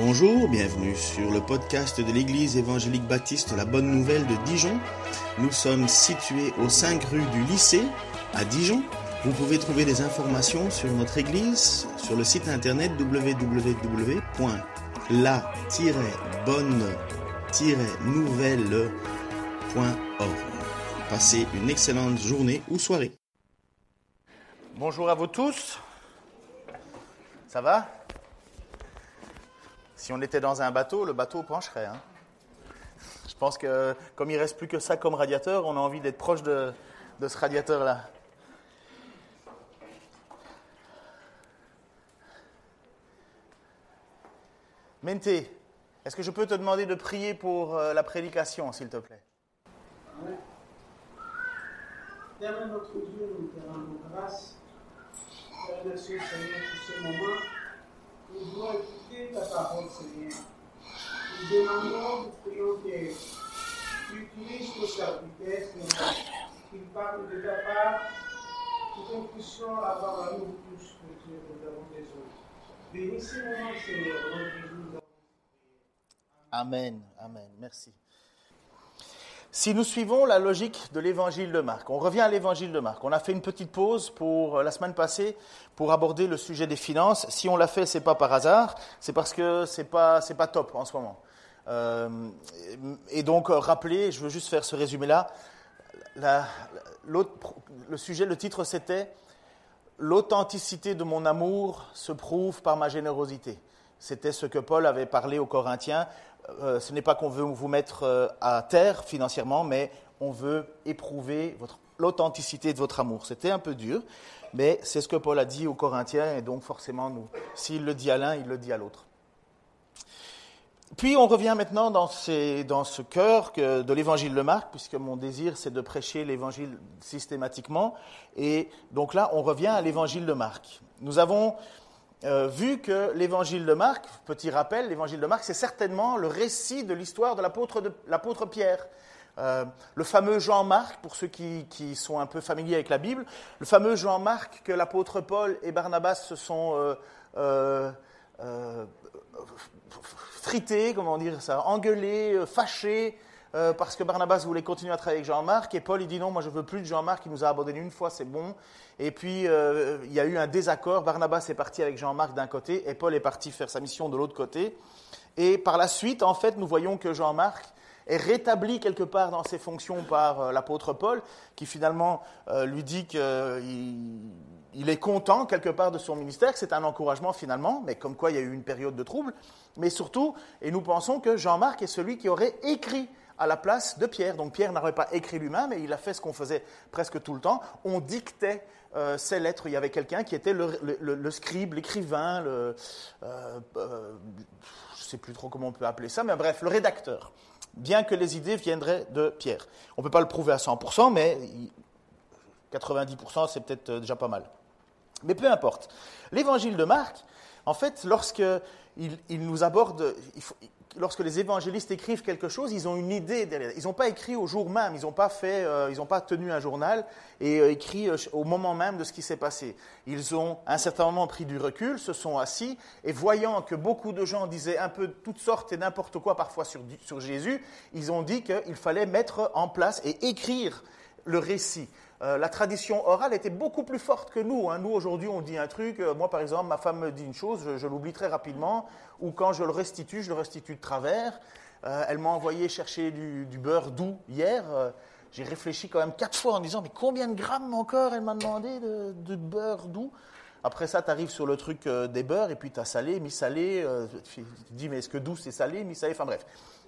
Bonjour, bienvenue sur le podcast de l'Église évangélique baptiste La Bonne Nouvelle de Dijon. Nous sommes situés aux 5 rue du lycée à Dijon. Vous pouvez trouver des informations sur notre Église sur le site internet www.la-bonne-nouvelle.org. Passez une excellente journée ou soirée. Bonjour à vous tous. Ça va? Si on était dans un bateau, le bateau pencherait. Hein. Je pense que comme il reste plus que ça comme radiateur, on a envie d'être proche de, ce radiateur-là. Mente, est-ce que je peux te demander de prier pour euh, la prédication, s'il te plaît? Notre Dieu, nous grâce. Nous voulons écouter ta parole, Seigneur. Nous demandons, nous prions que tu utilises nos serviteurs, Seigneur, qu'ils parlent de ta part, que nous puissions avoir à nous tous que Dieu nous avons besoin. Bénis ce moment, Seigneur, au de nous avons Amen, amen, merci. Si nous suivons la logique de l'évangile de Marc, on revient à l'évangile de Marc. On a fait une petite pause pour euh, la semaine passée pour aborder le sujet des finances. Si on l'a fait, c'est pas par hasard, c'est parce que c'est pas c'est pas top en ce moment. Euh, et donc euh, rappeler, je veux juste faire ce résumé là. Le sujet, le titre c'était l'authenticité de mon amour se prouve par ma générosité. C'était ce que Paul avait parlé aux Corinthiens. Euh, ce n'est pas qu'on veut vous mettre euh, à terre financièrement, mais on veut éprouver l'authenticité de votre amour. C'était un peu dur, mais c'est ce que Paul a dit aux Corinthiens, et donc forcément, nous, s'il le dit à l'un, il le dit à l'autre. Puis on revient maintenant dans, ce cœur de l'évangile de Marc, puisque mon désir c'est de prêcher l'évangile systématiquement. Et donc là, on revient à l'évangile de Marc. Nous avons euh, vu que l'évangile de Marc, petit rappel, l'évangile de Marc, c'est certainement le récit de l'histoire de l'apôtre, Pierre. Euh, le fameux Jean-Marc, pour ceux qui, sont un peu familiers avec la Bible, le fameux Jean-Marc que l'apôtre Paul et Barnabas se sont euh, euh, frités, comment dire ça, engueulés, fâchés, parce que Barnabas voulait continuer à travailler avec Jean-Marc, et Paul il dit non, moi je veux plus de Jean-Marc, il nous a abandonné une fois, c'est bon. Et puis euh, il y a eu un désaccord, Barnabas est parti avec Jean-Marc d'un côté, et Paul est parti faire sa mission de l'autre côté. Et par la suite, en fait, nous voyons que Jean-Marc est rétabli quelque part dans ses fonctions par euh, l'apôtre Paul, qui finalement euh, lui dit qu'il il est content quelque part de son ministère, que c'est un encouragement finalement, mais comme quoi il y a eu une période de trouble. Mais surtout, et nous pensons que Jean-Marc est celui qui aurait écrit à la place de Pierre. Donc Pierre n'aurait pas écrit lui-même, mais il a fait ce qu'on faisait presque tout le temps. On dictait euh, ces lettres. Il y avait quelqu'un qui était le, scribe, l'écrivain, le, euh, euh, je ne sais plus trop comment on peut appeler ça, mais bref, le rédacteur. Bien que les idées viendraient de Pierre. On ne peut pas le prouver à 100%, mais il- 90% c'est peut-être euh, déjà pas mal. Mais peu importe. L'évangile de Marc, en fait, lorsque il, il nous aborde, il faut- lorsque les évangélistes écrivent quelque chose, ils ont une idée derrière. Ils n'ont pas écrit au jour même, ils n'ont pas fait, euh, ils n'ont pas tenu un journal et euh, écrit euh, au moment même de ce qui s'est passé. Ils ont à un certain moment pris du recul, se sont assis et voyant que beaucoup de gens disaient un peu toutes sortes et n'importe quoi parfois sur Jésus, ils ont dit qu'il fallait mettre en place et écrire le récit. Euh, la tradition orale était beaucoup plus forte que nous. hein. Nous, aujourd'hui, on dit un truc. euh, moi, par exemple, ma femme me dit une chose, je, l'oublie très rapidement. Ou quand je le restitue, je le restitue de travers. Euh, elle m'a envoyé chercher du, beurre doux hier. J'ai réfléchi quand même quatre fois en disant, mais combien de grammes encore elle m'a demandé de, de beurre doux? Après ça, tu arrives sur le truc euh, des beurres, et puis tu as salé, mi-salé. euh, tu te dis, mais est-ce que doux c'est salé, mi-salé Enfin bref.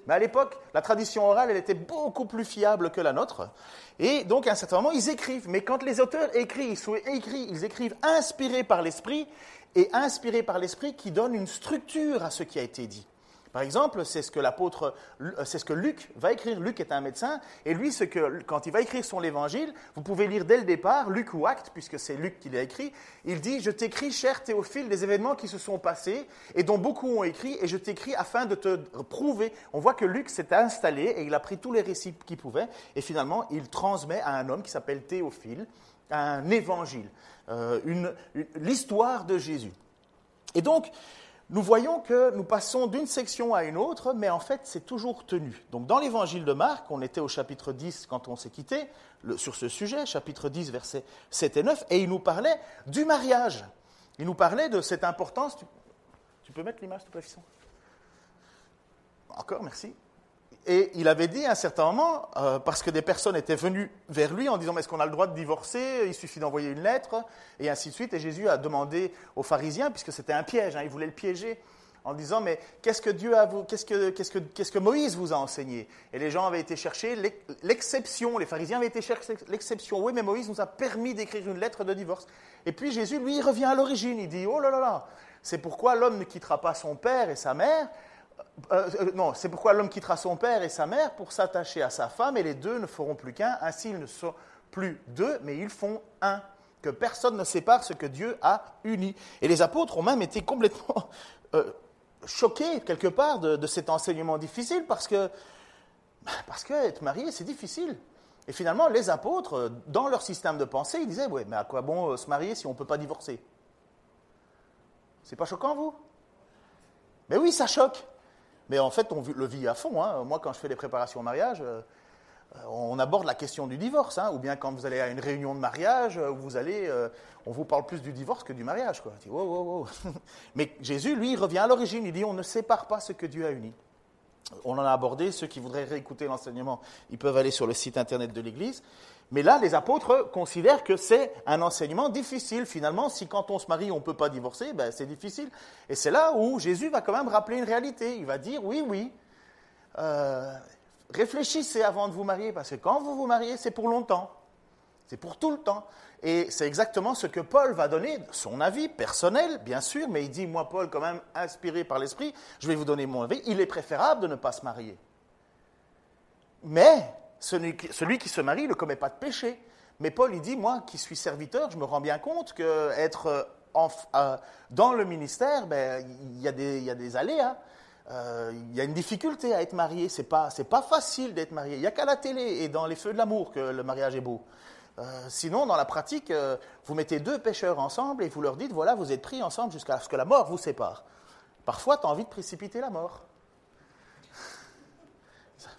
Mais à l'époque, la tradition orale, elle était beaucoup plus fiable que la nôtre. Et donc, à un certain moment, ils écrivent. Mais quand les auteurs écrivent, ils, sont ils écrivent inspirés par l'esprit, et inspirés par l'esprit qui donne une structure à ce qui a été dit. Par exemple, c'est ce que l'apôtre, euh, c'est ce que Luc va écrire. Luc est un médecin, et lui, ce que, quand il va écrire son évangile, vous pouvez lire dès le départ, Luc ou Acte, puisque c'est Luc qui l'a écrit, il dit, je t'écris, cher Théophile, des événements qui se sont passés, et dont beaucoup ont écrit, et je t'écris afin de te prouver. On voit que Luc s'est installé, et il a pris tous les récits qu'il pouvait, et finalement, il transmet à un homme qui s'appelle Théophile un évangile, euh, une- l'histoire de Jésus. Et donc, nous voyons que nous passons d'une section à une autre, mais en fait, c'est toujours tenu. Donc, dans l'évangile de Marc, on était au chapitre 10 quand on s'est quitté sur ce sujet, chapitre 10, versets 7 et 9, et il nous parlait du mariage. Il nous parlait de cette importance. Tu, peux mettre l'image, tout Encore, merci. Et il avait dit à un certain moment, euh, parce que des personnes étaient venues vers lui en disant Est-ce qu'on a le droit de divorcer? Il suffit d'envoyer une lettre, et ainsi de suite. Et Jésus a demandé aux pharisiens, puisque c'était un piège, hein, il voulait le piéger, en disant Mais qu'est-ce que Dieu a vous, qu'est-ce que, qu'est-ce, que, qu'est-ce que Moïse vous a enseigné? Et les gens avaient été chercher l'exception, les pharisiens avaient été chercher l'exception. Oui, mais Moïse nous a permis d'écrire une lettre de divorce. Et puis Jésus, lui, revient à l'origine. Il dit Oh là là là, c'est pourquoi l'homme ne quittera pas son père et sa mère euh, euh, non, c'est pourquoi l'homme quittera son père et sa mère pour s'attacher à sa femme, et les deux ne feront plus qu'un. Ainsi, ils ne sont plus deux, mais ils font un. Que personne ne sépare ce que Dieu a uni. Et les apôtres ont même été complètement euh, choqués, quelque part, de, cet enseignement difficile, parce que, être marié, c'est difficile. Et finalement, les apôtres, dans leur système de pensée, ils disaient Oui, mais à quoi bon se marier si on ne peut pas divorcer? C'est pas choquant, vous? Mais oui, ça choque. Mais en fait, on le vit à fond. Hein. Moi, quand je fais des préparations au mariage, euh, on aborde la question du divorce. Hein. Ou bien quand vous allez à une réunion de mariage, euh, vous allez, euh, on vous parle plus du divorce que du mariage. Mais Jésus, lui, revient à l'origine. Il dit on ne sépare pas ce que Dieu a uni. On en a abordé. Ceux qui voudraient réécouter l'enseignement, ils peuvent aller sur le site internet de l'Église. Mais là, les apôtres considèrent que c'est un enseignement difficile. Finalement, si quand on se marie, on ne peut pas divorcer, ben, c'est difficile. Et c'est là où Jésus va quand même rappeler une réalité. Il va dire, oui, oui, euh, réfléchissez avant de vous marier, parce que quand vous vous mariez, c'est pour longtemps. C'est pour tout le temps. Et c'est exactement ce que Paul va donner, son avis personnel, bien sûr, mais il dit, moi, Paul, quand même, inspiré par l'Esprit, je vais vous donner mon avis, il est préférable de ne pas se marier. Mais celui qui, se marie ne commet pas de péché. Mais Paul, il dit, moi qui suis serviteur, je me rends bien compte qu'être euh, euh, dans le ministère, ben, il, y a des, y a des aléas. Euh, il y a une difficulté à être marié. C'est pas, pas facile d'être marié. Il n'y a qu'à la télé et dans les feux de l'amour que le mariage est beau. sinon, dans la pratique, vous mettez deux pêcheurs ensemble et vous leur dites, voilà, vous êtes pris ensemble jusqu'à ce que la mort vous sépare. Parfois, tu as envie de précipiter la mort.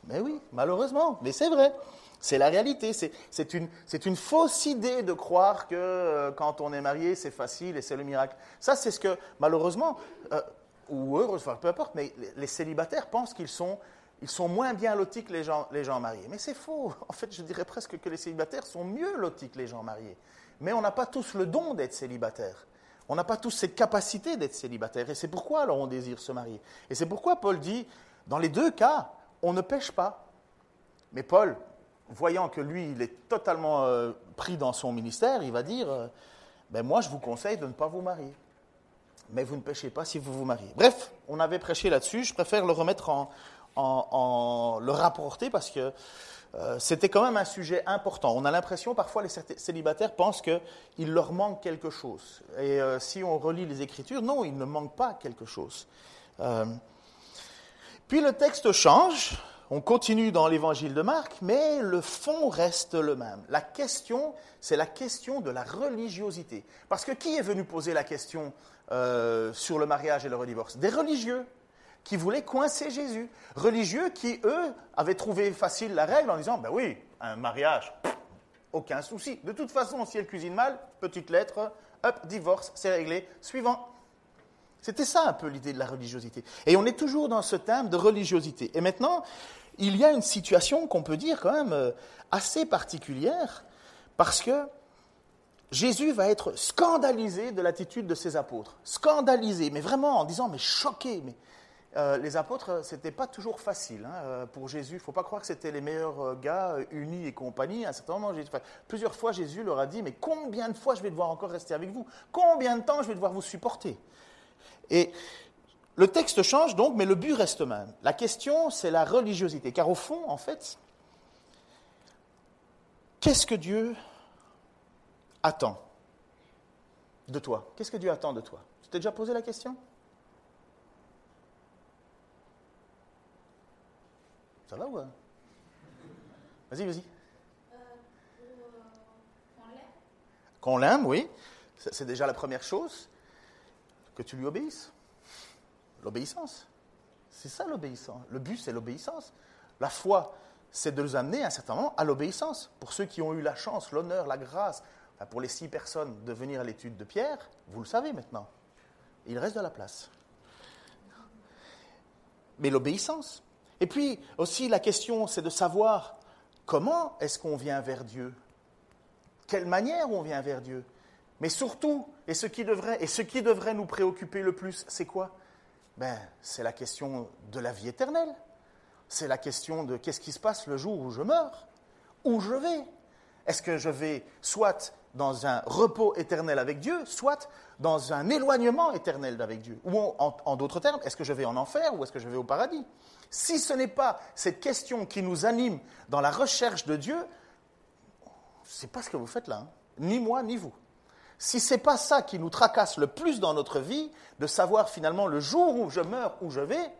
Mais oui, malheureusement, mais c'est vrai. C'est la réalité. C'est une, une, fausse idée de croire que euh, quand on est marié, c'est facile et c'est le miracle. Ça, c'est ce que, malheureusement, euh, ou heureusement, peu importe, mais les, célibataires pensent qu'ils sont, ils sont moins bien lotis que les gens, les gens mariés. Mais c'est faux. En fait, je dirais presque que les célibataires sont mieux lotis que les gens mariés. Mais on n'a pas tous le don d'être célibataire. On n'a pas tous cette capacité d'être célibataire. Et c'est pourquoi alors on désire se marier. Et c'est pourquoi Paul dit, dans les deux cas, on ne pêche pas. Mais Paul, voyant que lui, il est totalement euh, pris dans son ministère, il va dire, euh, ben moi, je vous conseille de ne pas vous marier. Mais vous ne pêchez pas si vous vous mariez. Bref, on avait prêché là-dessus, je préfère le remettre en, le rapporter parce que euh, c'était quand même un sujet important. On a l'impression, parfois, les célibataires pensent qu'il leur manque quelque chose. Et si on relit les Écritures, non, il ne manque pas quelque chose. Puis le texte change, on continue dans l'évangile de Marc, mais le fond reste le même. La question, c'est la question de la religiosité. Parce que qui est venu poser la question euh, sur le mariage et le divorce Des religieux qui voulaient coincer Jésus. Religieux qui, eux, avaient trouvé facile la règle en disant, ben oui, un mariage, aucun souci. De toute façon, si elle cuisine mal, petite lettre, hop, divorce, c'est réglé, suivant. C'était ça un peu l'idée de la religiosité. Et on est toujours dans ce thème de religiosité. Et maintenant, il y a une situation qu'on peut dire quand même euh, assez particulière, parce que Jésus va être scandalisé de l'attitude de ses apôtres. Scandalisé, mais vraiment en disant, mais choqué. Mais, euh, les apôtres, c'était pas toujours facile hein, euh, pour Jésus. Il ne faut pas croire que c'était les meilleurs gars, unis et compagnie. À un certain moment, plusieurs fois, Jésus leur a dit, mais combien de fois je vais devoir encore rester avec vous? Combien de temps je vais devoir vous supporter? Et le texte change donc, mais le but reste même. La question, c'est la religiosité. Car au fond, en fait, qu'est-ce que Dieu attend de toi? Qu'est-ce que Dieu attend de toi? Tu t'es déjà posé la question? Ça va ou Vas-y, vas-y. Euh, euh, qu'on l'aime, oui. C'est déjà la première chose que tu lui obéisses. L'obéissance. C'est ça l'obéissance. Le but, c'est l'obéissance. La foi, c'est de nous amener à un certain moment à l'obéissance. Pour ceux qui ont eu la chance, l'honneur, la grâce, pour les six personnes de venir à l'étude de Pierre, vous le savez maintenant. Il reste de la place. Mais l'obéissance. Et puis aussi la question, c'est de savoir comment est-ce qu'on vient vers Dieu? Quelle manière on vient vers Dieu? Mais surtout, et ce qui devrait, et ce qui devrait nous préoccuper le plus, c'est quoi? Ben, C'est la question de la vie éternelle. C'est la question de qu'est-ce qui se passe le jour où je meurs Où je vais Est-ce que je vais soit dans un repos éternel avec Dieu, soit dans un éloignement éternel avec Dieu? Ou en, d'autres termes, est-ce que je vais en enfer ou est-ce que je vais au paradis? Si ce n'est pas cette question qui nous anime dans la recherche de Dieu, c'est pas ce que vous faites là, hein. ni moi ni vous. Si c'est pas ça qui nous tracasse le plus dans notre vie, de savoir finalement le jour où je meurs, où je vais,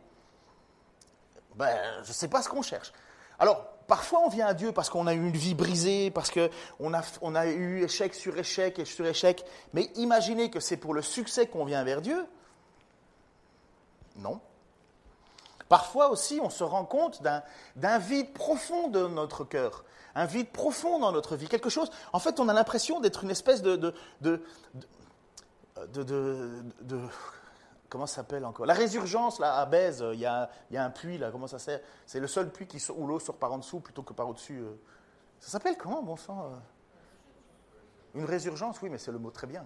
ben, je ne sais pas ce qu'on cherche. Alors, Parfois, on vient à Dieu parce qu'on a eu une vie brisée, parce qu'on a, on a eu échec sur échec et sur échec. Mais imaginez que c'est pour le succès qu'on vient vers Dieu. Non. Parfois aussi, on se rend compte d'un vide profond de notre cœur, un vide profond dans notre vie, quelque chose. En fait, on a l'impression d'être une espèce de, de, de, comment ça s'appelle encore? La résurgence, là, à Bèze, il y a, un puits, là, comment ça sert? C'est le seul puits qui, où l'eau sort par en dessous plutôt que par au-dessus. Euh. Ça s'appelle comment, bon sang euh? Une résurgence, oui, mais c'est le mot très bien.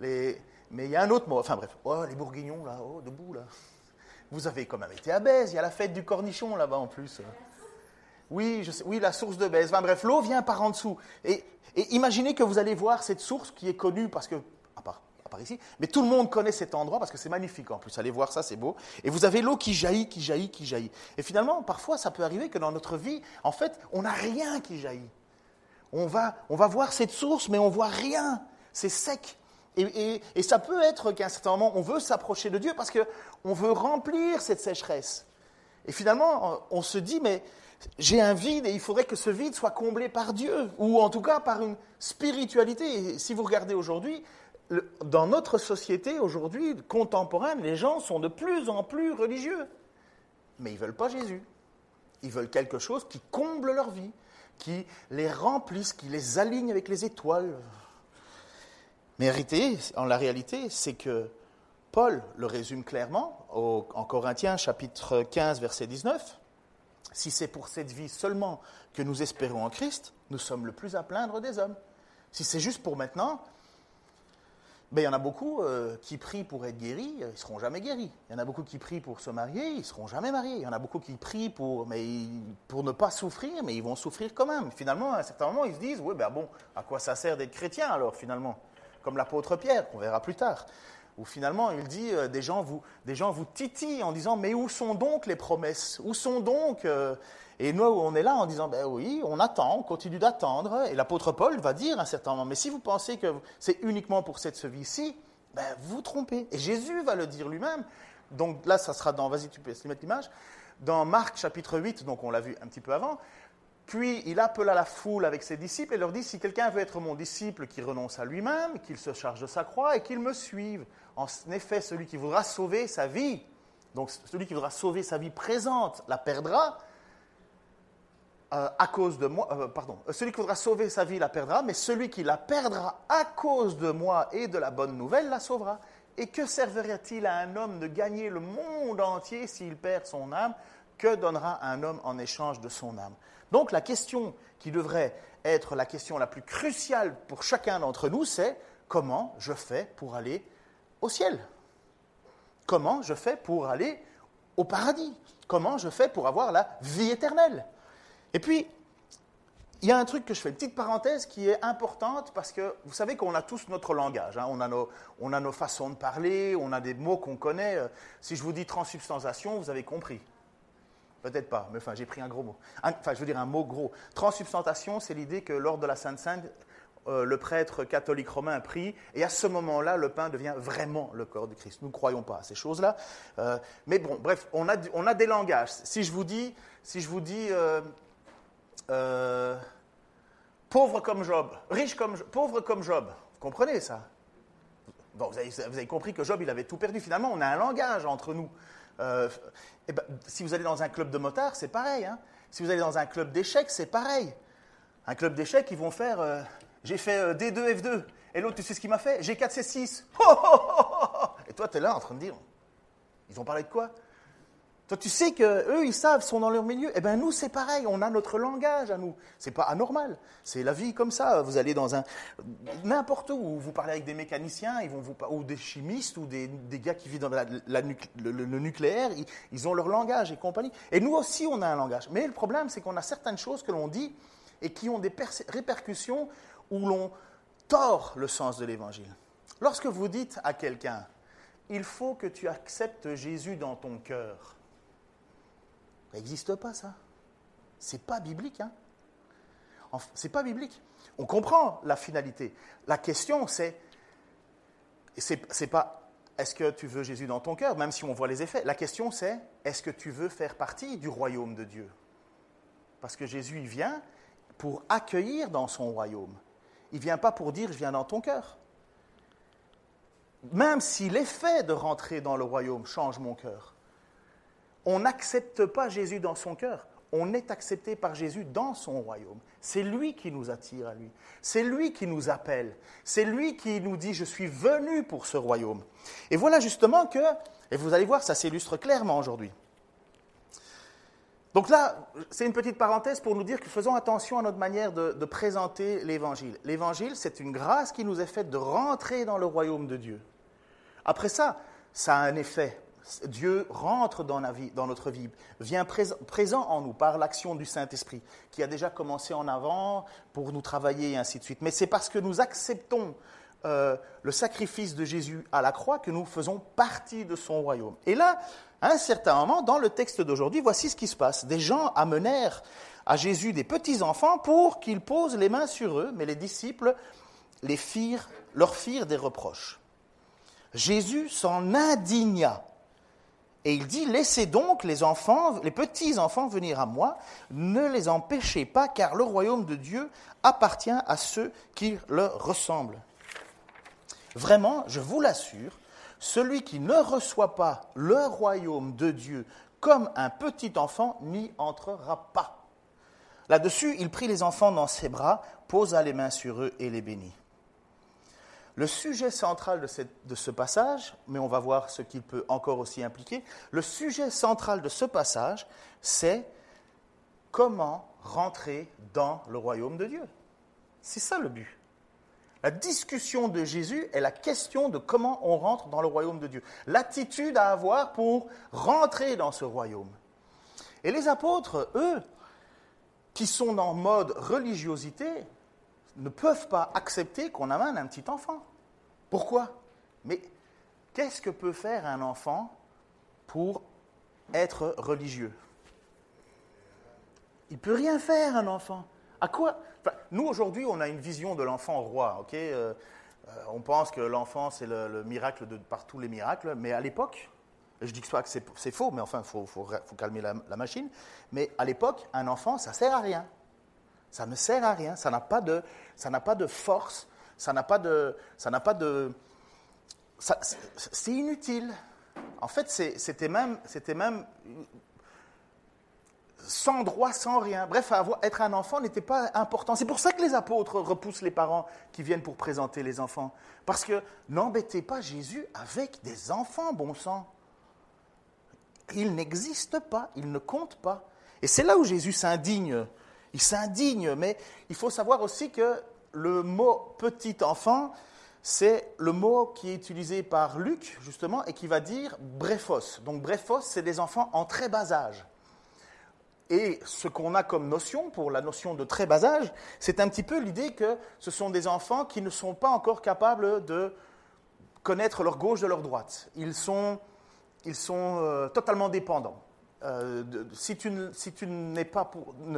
Mais il y a un autre mot, enfin bref, oh, les bourguignons, là, oh, debout, là. Vous avez quand même été à Bèze, il y a la fête du cornichon, là-bas, en plus. Oui, la source de Bèze. Bref, l'eau vient par en dessous. Et, imaginez que vous allez voir cette source qui est connue parce que ici. Mais tout le monde connaît cet endroit parce que c'est magnifique en plus. Allez voir ça, c'est beau. Et vous avez l'eau qui jaillit, qui jaillit, qui jaillit. Et finalement, parfois, ça peut arriver que dans notre vie, en fait, on n'a rien qui jaillit. On va, on va voir cette source, mais on voit rien. C'est sec. Et, ça peut être qu'à un certain moment, on veut s'approcher de Dieu parce qu'on veut remplir cette sécheresse. Et finalement, on se dit, mais j'ai un vide et il faudrait que ce vide soit comblé par Dieu, ou en tout cas par une spiritualité. Et si vous regardez aujourd'hui, dans notre société aujourd'hui contemporaine, les gens sont de plus en plus religieux. Mais ils ne veulent pas Jésus. Ils veulent quelque chose qui comble leur vie, qui les remplisse, qui les aligne avec les étoiles. Mais en la réalité, c'est que Paul le résume clairement en Corinthiens chapitre 15, verset 19. Si c'est pour cette vie seulement que nous espérons en Christ, nous sommes le plus à plaindre des hommes. Si c'est juste pour maintenant, ben, il y en a beaucoup euh, qui prient pour être guéris, ils ne seront jamais guéris. Il y en a beaucoup qui prient pour se marier, ils ne seront jamais mariés. Il y en a beaucoup qui prient pour, mais, pour ne pas souffrir, mais ils vont souffrir quand même. Finalement, à un certain moment, ils se disent, oui, ben bon, à quoi ça sert d'être chrétien alors finalement? Comme l'apôtre Pierre, on verra plus tard. Où finalement, il dit, euh, des, gens vous, des gens vous titillent en disant, mais où sont donc les promesses? Où sont donc euh, et nous, on est là en disant, ben oui, on attend, on continue d'attendre. Et l'apôtre Paul va dire à un certain moment, mais si vous pensez que c'est uniquement pour cette vie-ci, ben vous vous trompez. Et Jésus va le dire lui-même. Donc là, ça sera dans, vas-y, tu peux mettre l'image, dans Marc chapitre 8, donc on l'a vu un petit peu avant. Puis il appela la foule avec ses disciples et leur dit, si quelqu'un veut être mon disciple, qu'il renonce à lui-même, qu'il se charge de sa croix et qu'il me suive. En effet, celui qui voudra sauver sa vie, donc celui qui voudra sauver sa vie présente, la perdra, euh, à cause de moi, euh, pardon, celui qui voudra sauver sa vie la perdra, mais celui qui la perdra à cause de moi et de la bonne nouvelle la sauvera. Et que servirait-il à un homme de gagner le monde entier s'il perd son âme? Que donnera un homme en échange de son âme? Donc la question qui devrait être la question la plus cruciale pour chacun d'entre nous, c'est comment je fais pour aller au ciel? Comment je fais pour aller au paradis? Comment je fais pour avoir la vie éternelle? Et puis, il y a un truc que je fais, une petite parenthèse qui est importante parce que vous savez qu'on a tous notre langage. Hein. on, a nos, on, a nos, façons de parler, on a des mots qu'on connaît. Euh, si je vous dis transsubstantiation, vous avez compris. Peut-être pas, mais enfin, j'ai pris un gros mot. Enfin, je veux dire un mot gros. Transsubstantiation, c'est l'idée que lors de la Sainte Sainte, euh, le prêtre catholique romain prie, et à ce moment-là, le pain devient vraiment le corps du Christ. Nous ne croyons pas à ces choses-là. Euh, mais bon, bref, on a, on a, des langages. Si je vous dis, si je vous dis euh, pauvre comme Job, riche comme pauvre comme Job. Vous comprenez ça? Bon, vous, avez, vous avez compris que Job, il avait tout perdu. Finalement, on a un langage entre nous. Euh, eh ben, si vous allez dans un club de motards, c'est pareil. hein. Si vous allez dans un club d'échecs, c'est pareil. Un club d'échecs, ils vont faire euh, j'ai fait euh, D2, F2. Et l'autre, tu sais ce qu'il m'a fait? G4, C6. Oh, oh, oh, oh, oh. Et toi, tu es là en train de dire ils ont parlé de quoi? Toi, tu sais que eux, ils savent, sont dans leur milieu. Eh bien, nous, c'est pareil. On a notre langage à nous. C'est pas anormal. C'est la vie comme ça. Vous allez dans un n'importe où. Vous parlez avec des mécaniciens, ils ou des chimistes ou des, gars qui vivent dans le, nucléaire. Ils, ils ont leur langage et compagnie. Et nous aussi, on a un langage. Mais le problème, c'est qu'on a certaines choses que l'on dit et qui ont des répercussions où l'on tord le sens de l'évangile. Lorsque vous dites à quelqu'un, il faut que tu acceptes Jésus dans ton cœur, ça n'existe pas ça. C'est pas biblique, hein. C'est pas biblique. On comprend la finalité. La question, c'est, c'est, c'est pas est-ce que tu veux Jésus dans ton cœur, même si on voit les effets. La question, c'est est-ce que tu veux faire partie du royaume de Dieu? Parce que Jésus, il vient pour accueillir dans son royaume. Il vient pas pour dire je viens dans ton cœur. Même si l'effet de rentrer dans le royaume change mon cœur, on n'accepte pas Jésus dans son cœur. On est accepté par Jésus dans son royaume. C'est lui qui nous attire à lui. C'est lui qui nous appelle. C'est lui qui nous dit je suis venu pour ce royaume. Et voilà justement que, et vous allez voir, ça s'illustre clairement aujourd'hui. Donc là, c'est une petite parenthèse pour nous dire que faisons attention à notre manière de, présenter l'évangile. L'évangile, c'est une grâce qui nous est faite de rentrer dans le royaume de Dieu. Après ça, ça a un effet. Dieu rentre dans, notre vie, vient présent, présent en nous par l'action du Saint-Esprit, qui a déjà commencé en avant pour nous travailler et ainsi de suite. Mais c'est parce que nous acceptons euh, le sacrifice de Jésus à la croix que nous faisons partie de son royaume. Et là, à un certain moment, dans le texte d'aujourd'hui, voici ce qui se passe. Des gens amenèrent à Jésus des petits-enfants pour qu'il pose les mains sur eux, mais les disciples les firent, leur firent des reproches. Jésus s'en indigna. Et il dit, laissez donc les enfants, les petits-enfants venir à moi, ne les empêchez pas, car le royaume de Dieu appartient à ceux qui leur ressemblent. Vraiment, je vous l'assure, celui qui ne reçoit pas le royaume de Dieu comme un petit enfant n'y entrera pas. Là-dessus, il prit les enfants dans ses bras, posa les mains sur eux et les bénit. Le sujet central de, ce passage, mais on va voir ce qu'il peut encore aussi impliquer, le sujet central de ce passage, c'est comment rentrer dans le royaume de Dieu. C'est ça le but. La discussion de Jésus est la question de comment on rentre dans le royaume de Dieu. L'attitude à avoir pour rentrer dans ce royaume. Et les apôtres, eux, qui sont dans mode religiosité, ne peuvent pas accepter qu'on amène un petit enfant. Pourquoi? Mais qu'est-ce que peut faire un enfant pour être religieux? Il peut rien faire, un enfant. À quoi? Nous, aujourd'hui, on a une vision de l'enfant roi. ok? Euh, euh, on pense que l'enfant, c'est le, le miracle de par tous les miracles. Mais à l'époque, je dis que c'est faux, mais enfin, il faut calmer la, la machine. Mais à l'époque, un enfant, ça sert à rien. Ça ne sert à rien. Ça n'a pas de, ça pas de force. Ça n'a pas de, ça n'a pas de, c'est inutile. En fait, c'était même, même sans droit, sans rien. Bref, être un enfant n'était pas important. C'est pour ça que les apôtres repoussent les parents qui viennent pour présenter les enfants. Parce que n'embêtez pas Jésus avec des enfants, bon sang. Il n'existe pas, il ne compte pas. Et c'est là où Jésus s'indigne. Il s'indigne, mais il faut savoir aussi que le mot petit enfant, c'est le mot qui est utilisé par Luc, justement, et qui va dire brephos. Donc brephos, c'est des enfants en très bas âge. Et ce qu'on a comme notion, pour la notion de très bas âge, c'est un petit peu l'idée que ce sont des enfants qui ne sont pas encore capables de connaître leur gauche de leur droite. Ils sont, ils sont euh, totalement dépendants. Euh, si tu, ne,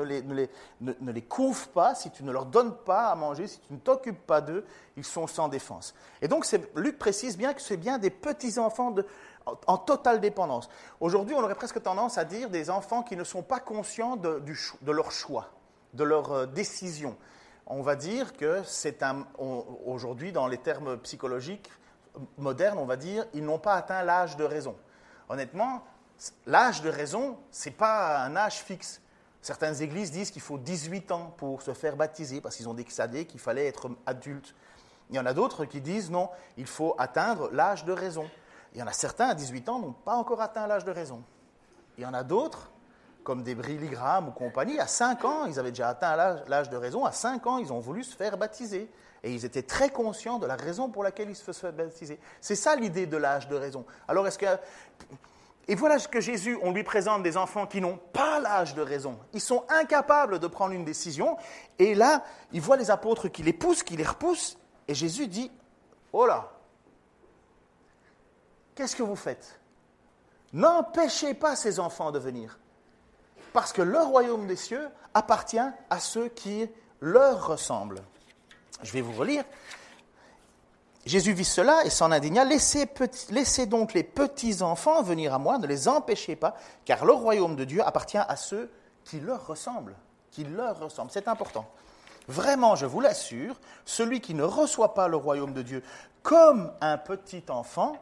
les, ne, pas, si tu ne leur donnes pas à manger, si tu ne t'occupes pas d'eux, ils sont sans défense. Et donc, Luc précise bien que c'est bien des petits-enfants en, totale dépendance. Aujourd'hui, on aurait presque tendance à dire des enfants qui ne sont pas conscients de, leur choix, de leur euh, décision. On va dire que c'est un, aujourd'hui, dans les termes psychologiques, modernes, on va dire, ils n'ont pas atteint l'âge de raison. Honnêtement, l'âge de raison, ce n'est pas un âge fixe. Certaines églises disent qu'il faut 18 ans pour se faire baptiser parce qu'ils ont décidé qu'il fallait être adulte. Il y en a d'autres qui disent non, il faut atteindre l'âge de raison. Il y en a certains à 18 ans n'ont pas encore atteint l'âge de raison. Il y en a d'autres, comme des Billy ou compagnie, à 5 ans, ils avaient déjà atteint l'âge de raison. À 5 ans, ils ont voulu se faire baptiser. Et ils étaient très conscients de la raison pour laquelle ils se faisaient baptiser. C'est ça l'idée de l'âge de raison. Alors, est-ce que. Et voilà ce que Jésus, on lui présente des enfants qui n'ont pas l'âge de raison. Ils sont incapables de prendre une décision. Et là, il voit les apôtres qui les poussent, qui les repoussent. Et Jésus dit Oh là Qu'est-ce que vous faites? N'empêchez pas ces enfants de venir. Parce que le royaume des cieux appartient à ceux qui leur ressemblent. Je vais vous relire. Jésus vit cela et s'en indigna. Laissez, donc les petits enfants venir à moi, ne les empêchez pas, car le royaume de Dieu appartient à ceux qui leur ressemblent. Qui leur ressemblent. C'est important. Vraiment, je vous l'assure, celui qui ne reçoit pas le royaume de Dieu comme un petit enfant,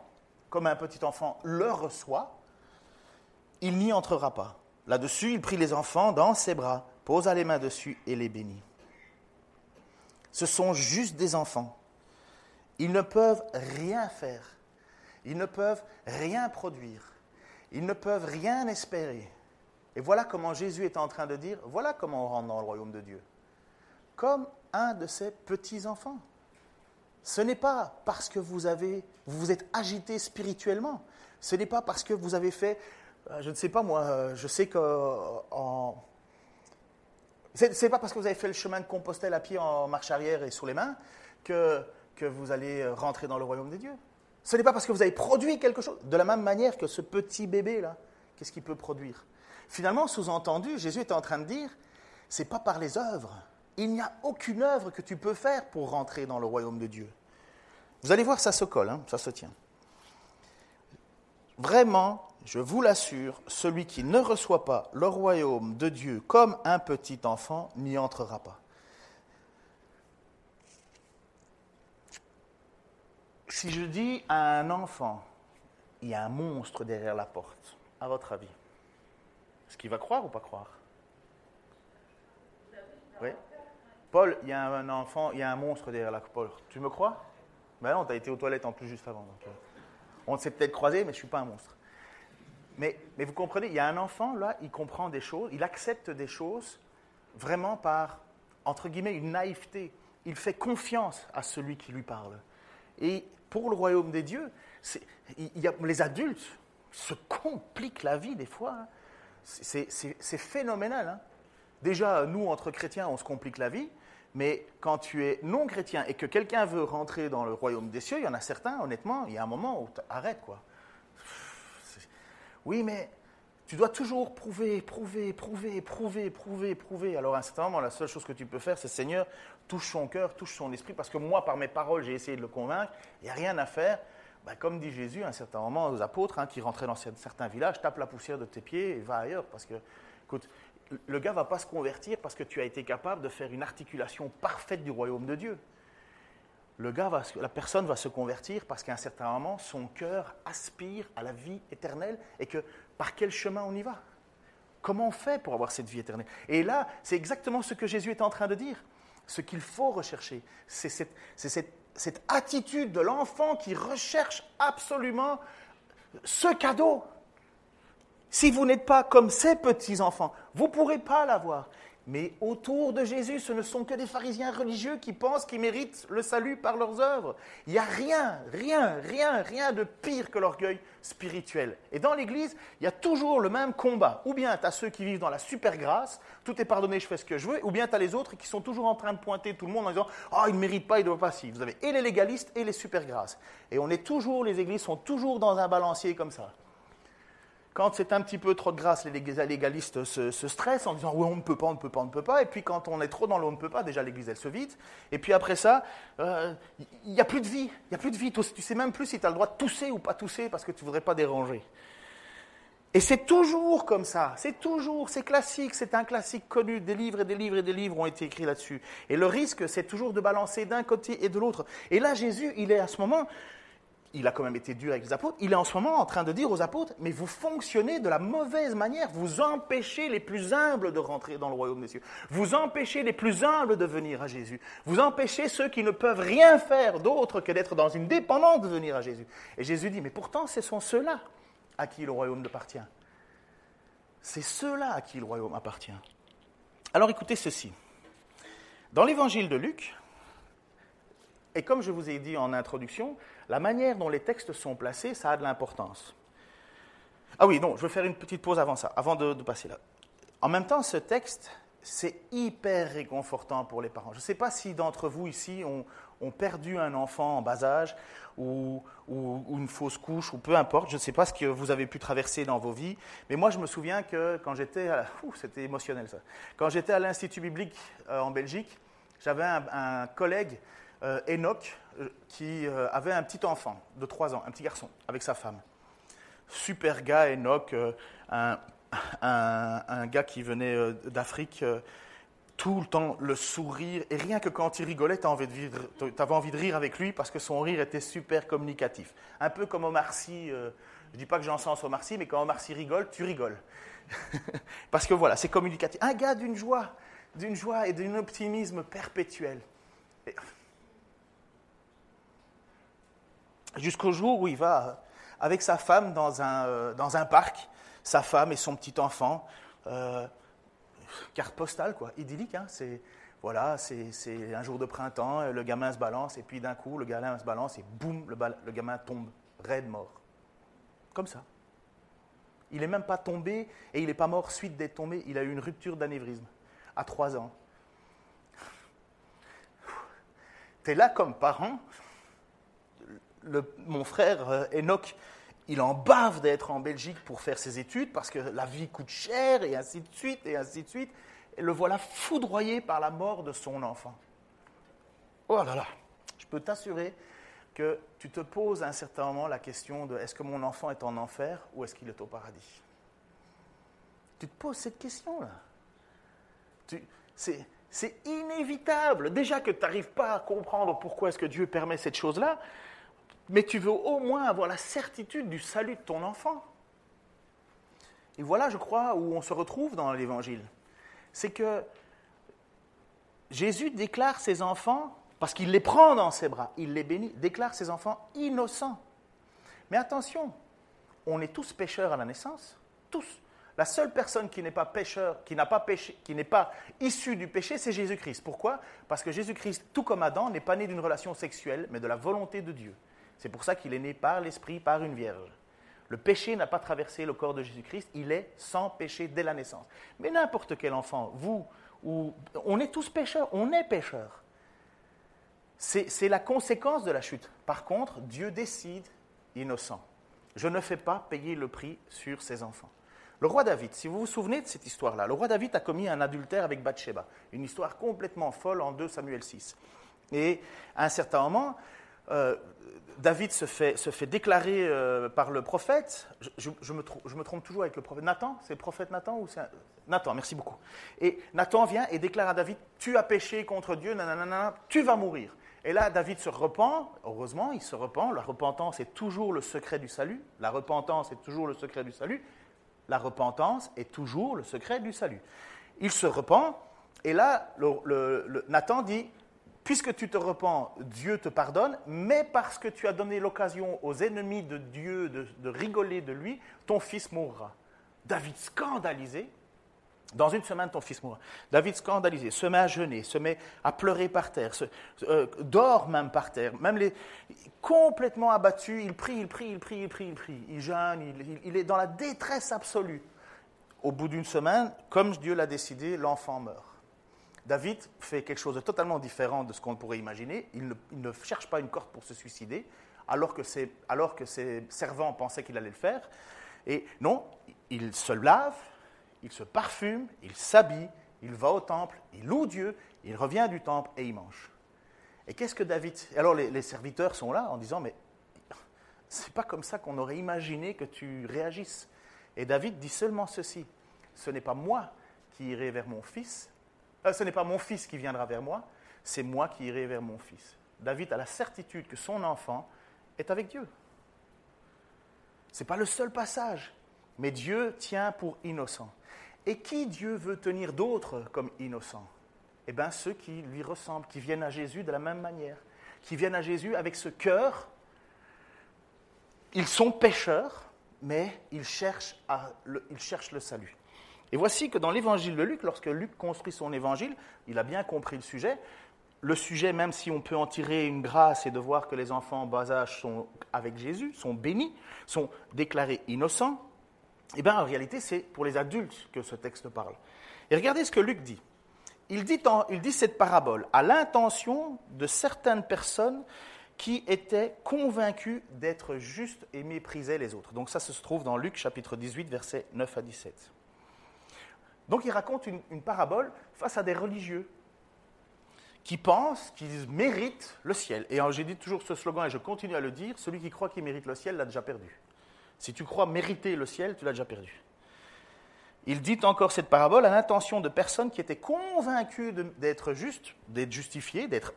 comme un petit enfant le reçoit, il n'y entrera pas. Là-dessus, il prit les enfants dans ses bras, posa les mains dessus et les bénit. Ce sont juste des enfants. Ils ne peuvent rien faire. Ils ne peuvent rien produire. Ils ne peuvent rien espérer. Et voilà comment Jésus est en train de dire, voilà comment on rentre dans le royaume de Dieu comme un de ses petits-enfants. Ce n'est pas parce que vous, avez, vous vous êtes agité spirituellement. Ce n'est pas parce que vous avez fait, euh, je ne sais pas moi, euh, je sais que en, c'est pas parce que vous avez fait le chemin de Compostelle à pied en marche arrière et sous les mains que, que vous allez rentrer dans le royaume des dieux. Ce n'est pas parce que vous avez produit quelque chose. De la même manière que ce petit bébé-là, qu'est-ce qu'il peut produire? Finalement, sous-entendu, Jésus est en train de dire, c'est pas par les œuvres, il n'y a aucune œuvre que tu peux faire pour rentrer dans le royaume de Dieu. Vous allez voir, ça se colle, hein, ça se tient. Vraiment, je vous l'assure, celui qui ne reçoit pas le royaume de Dieu comme un petit enfant n'y entrera pas. Si je dis à un enfant, il y a un monstre derrière la porte, à votre avis, est-ce qu'il va croire ou pas croire? Oui Paul, il y a un enfant, il y a un monstre derrière la porte. Tu me crois? Ben non, tu as été aux toilettes en plus juste avant. Euh, on s'est peut-être croisé, mais je suis pas un monstre. Mais, mais, vous comprenez, il y a un enfant, là, il comprend des choses, il accepte des choses vraiment par, entre guillemets, une naïveté. Il fait confiance à celui qui lui parle. Et pour le royaume des dieux, les adultes se compliquent la vie des fois. Hein. C'est phénoménal. Hein. Déjà, nous, entre chrétiens, on se complique la vie. Mais quand tu es non chrétien et que quelqu'un veut rentrer dans le royaume des cieux, il y en a certains, honnêtement, il y a un moment où arrête quoi. Oui, mais tu dois toujours prouver, prouver, prouver, prouver, prouver, prouver. Alors à un certain moment, la seule chose que tu peux faire, c'est Seigneur, touche son cœur, touche son esprit, parce que moi, par mes paroles, j'ai essayé de le convaincre, il n'y a rien à faire. Ben, comme dit Jésus à un certain moment aux apôtres hein, qui rentraient dans certains villages, tape la poussière de tes pieds et va ailleurs, parce que, écoute, le gars va pas se convertir parce que tu as été capable de faire une articulation parfaite du royaume de Dieu. Le gars la personne va se convertir parce qu'à un certain moment, son cœur aspire à la vie éternelle et que par quel chemin on y va? Comment on fait pour avoir cette vie éternelle? Et là, c'est exactement ce que Jésus est en train de dire. Ce qu'il faut rechercher, c'est cette, attitude de l'enfant qui recherche absolument ce cadeau. Si vous n'êtes pas comme ces petits-enfants, vous ne pourrez pas l'avoir. Mais autour de Jésus, ce ne sont que des pharisiens religieux qui pensent qu'ils méritent le salut par leurs œuvres. Il n'y a rien, rien, rien, rien de pire que l'orgueil spirituel. Et dans l'Église, il y a toujours le même combat. Ou bien tu as ceux qui vivent dans la super grâce, tout est pardonné, je fais ce que je veux, ou bien tu as les autres qui sont toujours en train de pointer tout le monde en disant oh, il ne mérite pas, il ne doit pas si. Vous avez et les légalistes et les super grâces. Et on est toujours, les églises sont toujours dans un balancier comme ça. Quand c'est un petit peu trop de grâce, les légalistes se, stressent en disant oui, on ne peut pas, on ne peut pas, on ne peut pas. Et puis quand on est trop dans le on ne peut pas, déjà l'église elle se vide. Et puis après ça, euh, il n'y a plus de vie. Il n'y a plus de vie. Tu sais même plus si tu as le droit de tousser ou pas tousser parce que tu ne voudrais pas déranger. Et c'est toujours comme ça, c'est toujours, c'est classique, c'est un classique connu, des livres et des livres et des livres ont été écrits là-dessus. Et le risque, c'est toujours de balancer d'un côté et de l'autre. Et là, Jésus, il est à ce moment, il a quand même été dur avec les apôtres, il est en ce moment en train de dire aux apôtres, mais vous fonctionnez de la mauvaise manière, vous empêchez les plus humbles de rentrer dans le royaume des cieux, vous empêchez les plus humbles de venir à Jésus, vous empêchez ceux qui ne peuvent rien faire d'autre que d'être dans une dépendance de venir à Jésus. Et Jésus dit, mais pourtant ce sont ceux-là à qui le royaume appartient. C'est ceux-là à qui le royaume appartient. Alors écoutez ceci. Dans l'évangile de Luc, et comme je vous ai dit en introduction, la manière dont les textes sont placés, ça a de l'importance. Ah oui, non, je vais faire une petite pause avant ça, avant de, passer là. En même temps, ce texte, c'est hyper réconfortant pour les parents. Je ne sais pas si d'entre vous ici ont, perdu un enfant en bas âge ou, une fausse couche ou peu importe. Je ne sais pas ce que vous avez pu traverser dans vos vies. Mais moi, je me souviens que quand j'étais, c'était émotionnel ça. Quand j'étais à l'Institut biblique euh, en Belgique, j'avais un collègue euh, Enoch, qui euh, avait un petit enfant de 3 ans, un petit garçon, avec sa femme. Super gars, Enoch, un, gars qui venait d'Afrique, tout le temps le sourire, et rien que quand il rigolait, tu avais envie de rire avec lui parce que son rire était super communicatif. Un peu comme Omar Sy, je ne dis pas que j'en sens Omar Sy, mais quand Omar Sy rigole, tu rigoles. parce que voilà, c'est communicatif. Un gars d'une joie, d'une joie et d'un optimisme perpétuel. Jusqu'au jour où il va avec sa femme dans un, euh, dans un parc, sa femme et son petit enfant. Euh, carte postale, quoi, idyllique. Hein, c'est voilà, c'est un jour de printemps, le gamin se balance, et puis d'un coup, le gamin se balance, et boum, le, le gamin tombe, raide mort. Comme ça. Il n'est même pas tombé, et il n'est pas mort suite d'être tombé, il a eu une rupture d'anévrisme, à trois ans. Tu es là comme parent, mon frère euh, Enoch, il en bave d'être en Belgique pour faire ses études parce que la vie coûte cher et ainsi de suite et ainsi de suite. Et le voilà foudroyé par la mort de son enfant. Oh là là, je peux t'assurer que tu te poses à un certain moment la question de est-ce que mon enfant est en enfer ou est-ce qu'il est au paradis? Tu te poses cette question-là. C'est inévitable. Déjà que tu n'arrives pas à comprendre pourquoi est-ce que Dieu permet cette chose-là, mais tu veux au moins avoir la certitude du salut de ton enfant. Et voilà, je crois, où on se retrouve dans l'Évangile. C'est que Jésus déclare ses enfants, parce qu'il les prend dans ses bras, il les bénit, déclare ses enfants innocents. Mais attention, on est tous pécheurs à la naissance, tous. La seule personne qui n'est pas pécheur, qui n'est pas issue du péché, c'est Jésus-Christ. Pourquoi? Parce que Jésus-Christ, tout comme Adam, n'est pas né d'une relation sexuelle, mais de la volonté de Dieu. C'est pour ça qu'il est né par l'Esprit, par une vierge. Le péché n'a pas traversé le corps de Jésus-Christ, il est sans péché dès la naissance. Mais n'importe quel enfant, vous, ou, on est tous pécheurs, on est pécheurs. C'est la conséquence de la chute. Par contre, Dieu décide innocent. Je ne fais pas payer le prix sur ses enfants. Le roi David, si vous vous souvenez de cette histoire-là, le roi David a commis un adultère avec Bathsheba, une histoire complètement folle en 2 Samuel 6. Et à un certain moment, euh, David se fait, se déclarer euh, par le prophète, je, me trompe toujours avec le prophète. Nathan, c'est le prophète Nathan ou c'est Nathan, merci beaucoup. Et Nathan vient et déclare à David, tu as péché contre Dieu, tu vas mourir. Et là, David se repent, heureusement, il se repent, la repentance est toujours le secret du salut, la repentance est toujours le secret du salut, la repentance est toujours le secret du salut. Il se repent, et là, Nathan dit, puisque tu te repens, Dieu te pardonne, mais parce que tu as donné l'occasion aux ennemis de Dieu de, rigoler de lui, ton fils mourra. David scandalisé, dans une semaine, ton fils mourra. David scandalisé, se met à jeûner, se met à pleurer par terre, euh, dort même par terre, même les, complètement abattu, il prie, il prie, il prie, il prie, il prie, il jeûne, il, il est dans la détresse absolue. Au bout d'une semaine, comme Dieu l'a décidé, l'enfant meurt. David fait quelque chose de totalement différent de ce qu'on pourrait imaginer. Il ne, cherche pas une corde pour se suicider, alors que, ses, servants pensaient qu'il allait le faire. Et non, il se lave, il se parfume, il s'habille, il va au temple, il loue Dieu, il revient du temple et il mange. Et qu'est-ce que David Alors les, les, serviteurs sont là en disant mais c'est pas comme ça qu'on aurait imaginé que tu réagisses. Et David dit seulement ceci ce n'est pas moi qui irai vers mon fils, euh, ce n'est pas mon fils qui viendra vers moi, c'est moi qui irai vers mon fils. David a la certitude que son enfant est avec Dieu. Ce n'est pas le seul passage, mais Dieu tient pour innocent. Et qui Dieu veut tenir d'autres comme innocents Eh bien, ceux qui lui ressemblent, qui viennent à Jésus de la même manière, qui viennent à Jésus avec ce cœur. Ils sont pécheurs, mais ils cherchent, le, ils cherchent le salut. Et voici que dans l'évangile de Luc, lorsque Luc construit son évangile, il a bien compris le sujet. Le sujet, même si on peut en tirer une grâce et de voir que les enfants en bas âge sont avec Jésus, sont bénis, sont déclarés innocents, eh bien en réalité c'est pour les adultes que ce texte parle. Et regardez ce que Luc dit. Il dit, cette parabole à l'intention de certaines personnes qui étaient convaincus d'être justes et méprisaient les autres. Donc ça se trouve dans Luc chapitre 18, versets 9 à 17. Donc il raconte une, parabole face à des religieux qui pensent qu'ils méritent le ciel. Et j'ai dit toujours ce slogan et je continue à le dire, celui qui croit qu'il mérite le ciel l'a déjà perdu. Si tu crois mériter le ciel, tu l'as déjà perdu. Il dit encore cette parabole à l'intention de personnes qui étaient convaincues d'être justes, d'être justifiées, d'être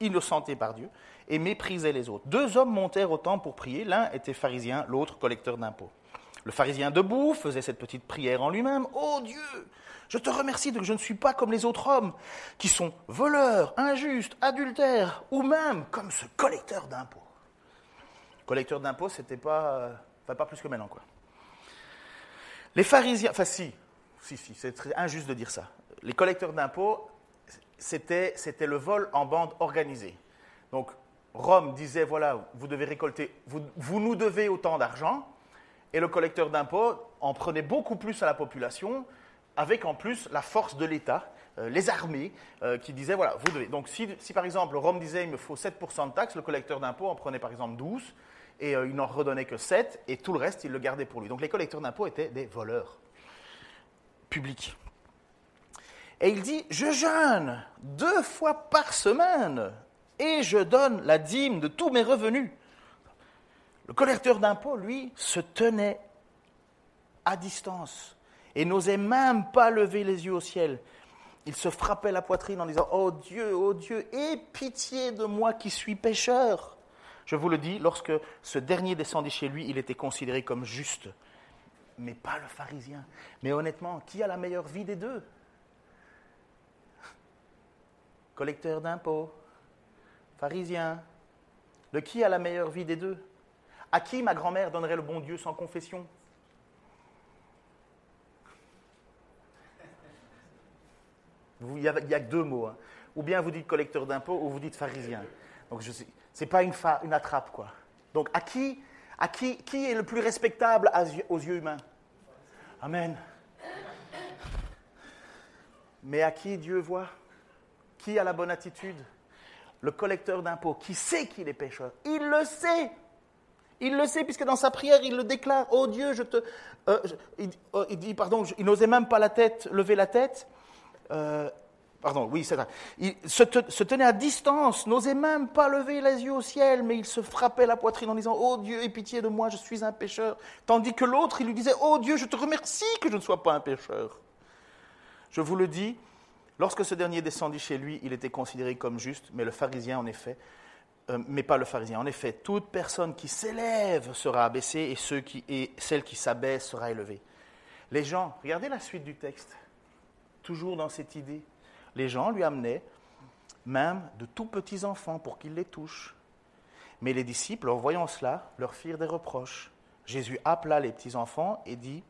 innocentées par Dieu, et méprisaient les autres. Deux hommes montèrent au temple pour prier, l'un était pharisien, l'autre collecteur d'impôts. Le pharisien debout faisait cette petite prière en lui-même. Oh Dieu, je te remercie de que je ne suis pas comme les autres hommes, qui sont voleurs, injustes, adultères, ou même comme ce collecteur d'impôts. Collecteur d'impôts, c'était pas, euh, pas plus que maintenant. Les pharisiens, enfin si, si, si, c'est injuste de dire ça. Les collecteurs d'impôts, c'était, c'était le vol en bande organisée. Donc Rome disait, voilà, vous devez récolter, vous nous devez autant d'argent, et le collecteur d'impôts en prenait beaucoup plus à la population, avec en plus la force de l'État, euh, les armées, euh, qui disaient, voilà, vous devez. Donc si, si, par exemple Rome disait, il me faut 7% de taxes, le collecteur d'impôts en prenait par exemple 12, et euh, il n'en redonnait que 7, et tout le reste, il le gardait pour lui. Donc les collecteurs d'impôts étaient des voleurs publics. Et il dit, je jeûne deux fois par semaine, et je donne la dîme de tous mes revenus. Le collecteur d'impôts, lui, se tenait à distance et n'osait même pas lever les yeux au ciel. Il se frappait la poitrine en disant Oh Dieu, oh Dieu, aie pitié de moi qui suis pécheur. Je vous le dis, lorsque ce dernier descendit chez lui, il était considéré comme juste, mais pas le pharisien. Mais honnêtement, qui a la meilleure vie des deux? Collecteur d'impôts, pharisien. De qui a la meilleure vie des deux? À qui ma grand-mère donnerait le bon Dieu sans confession? Il n'y a, que deux mots. Hein. Ou bien vous dites collecteur d'impôts ou vous dites pharisien. Donc sais, c'est pas une, une attrape, quoi. Donc, à qui, à qui, qui est le plus respectable aux yeux humains? Amen. Mais à qui Dieu voit? Qui a la bonne attitude? Le collecteur d'impôts, qui sait qu'il est pécheur? Il le sait. Il le sait, puisque dans sa prière, il le déclare. Oh Dieu, je te. Euh, oh, il, dit, pardon, il n'osait même pas la tête, lever la tête. Euh, Pardon, oui, c'est ça. Il se, tenait à distance, n'osait même pas lever les yeux au ciel, mais il se frappait la poitrine en disant Oh Dieu, aie pitié de moi, je suis un pécheur. Tandis que l'autre, il lui disait Oh Dieu, je te remercie que je ne sois pas un pécheur. Je vous le dis, lorsque ce dernier descendit chez lui, il était considéré comme juste, mais le pharisien, en effet, euh, mais pas le pharisien. En effet, toute personne qui s'élève sera abaissée et, ceux qui, et celle qui s'abaisse sera élevée. Les gens, regardez la suite du texte, toujours dans cette idée les gens lui amenaient même de tout petits enfants pour qu'ils les touchent. Mais les disciples, en voyant cela, leur firent des reproches. Jésus appela les petits enfants et dit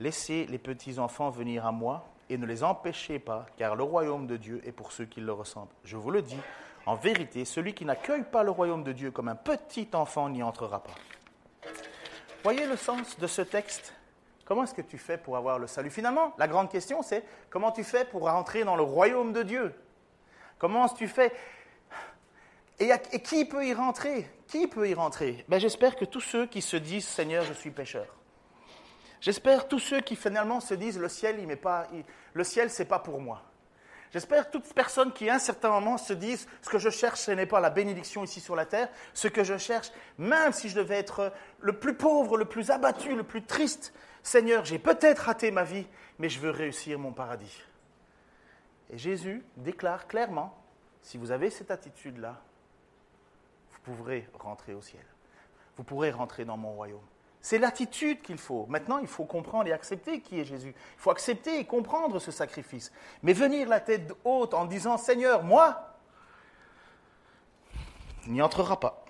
Laissez les petits enfants venir à moi et ne les empêchez pas, car le royaume de Dieu est pour ceux qui le ressemblent. Je vous le dis, en vérité, celui qui n'accueille pas le royaume de Dieu comme un petit enfant n'y entrera pas. Voyez le sens de ce texte? Comment est-ce que tu fais pour avoir le salut? Finalement, la grande question, c'est comment tu fais pour rentrer dans le royaume de Dieu? Comment tu fais? Et, qui peut y rentrer? Qui peut y rentrer? Ben, J'espère que tous ceux qui se disent Seigneur, je suis pécheur. J'espère tous ceux qui finalement se disent le ciel, il pas, le ciel, c'est pas pour moi. J'espère toutes personnes qui, à un certain moment, se disent ce que je cherche, ce n'est pas la bénédiction ici sur la terre. Ce que je cherche, même si je devais être le plus pauvre, le plus abattu, le plus triste, Seigneur, j'ai peut-être raté ma vie, mais je veux réussir mon paradis. Et Jésus déclare clairement, si vous avez cette attitude-là, vous pourrez rentrer au ciel. Vous pourrez rentrer dans mon royaume. C'est l'attitude qu'il faut. Maintenant, il faut comprendre et accepter qui est Jésus. Il faut accepter et comprendre ce sacrifice. Mais venir la tête haute en disant Seigneur, moi, n'y entrera pas.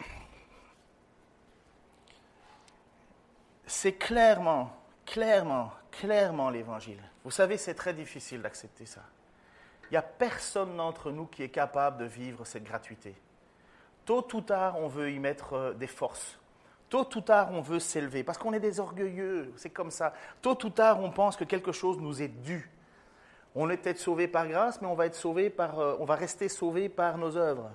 C'est clairement, clairement, clairement l'évangile. Vous savez, c'est très difficile d'accepter ça. Il n'y a personne d'entre nous qui est capable de vivre cette gratuité. Tôt ou tard, on veut y mettre euh, des forces. Tôt ou tard, on veut s'élever parce qu'on est des orgueilleux, c'est comme ça. Tôt ou tard, on pense que quelque chose nous est dû. On est peut-être sauvé par grâce, mais on va, être sauvé par, euh, on va rester sauvé par nos œuvres.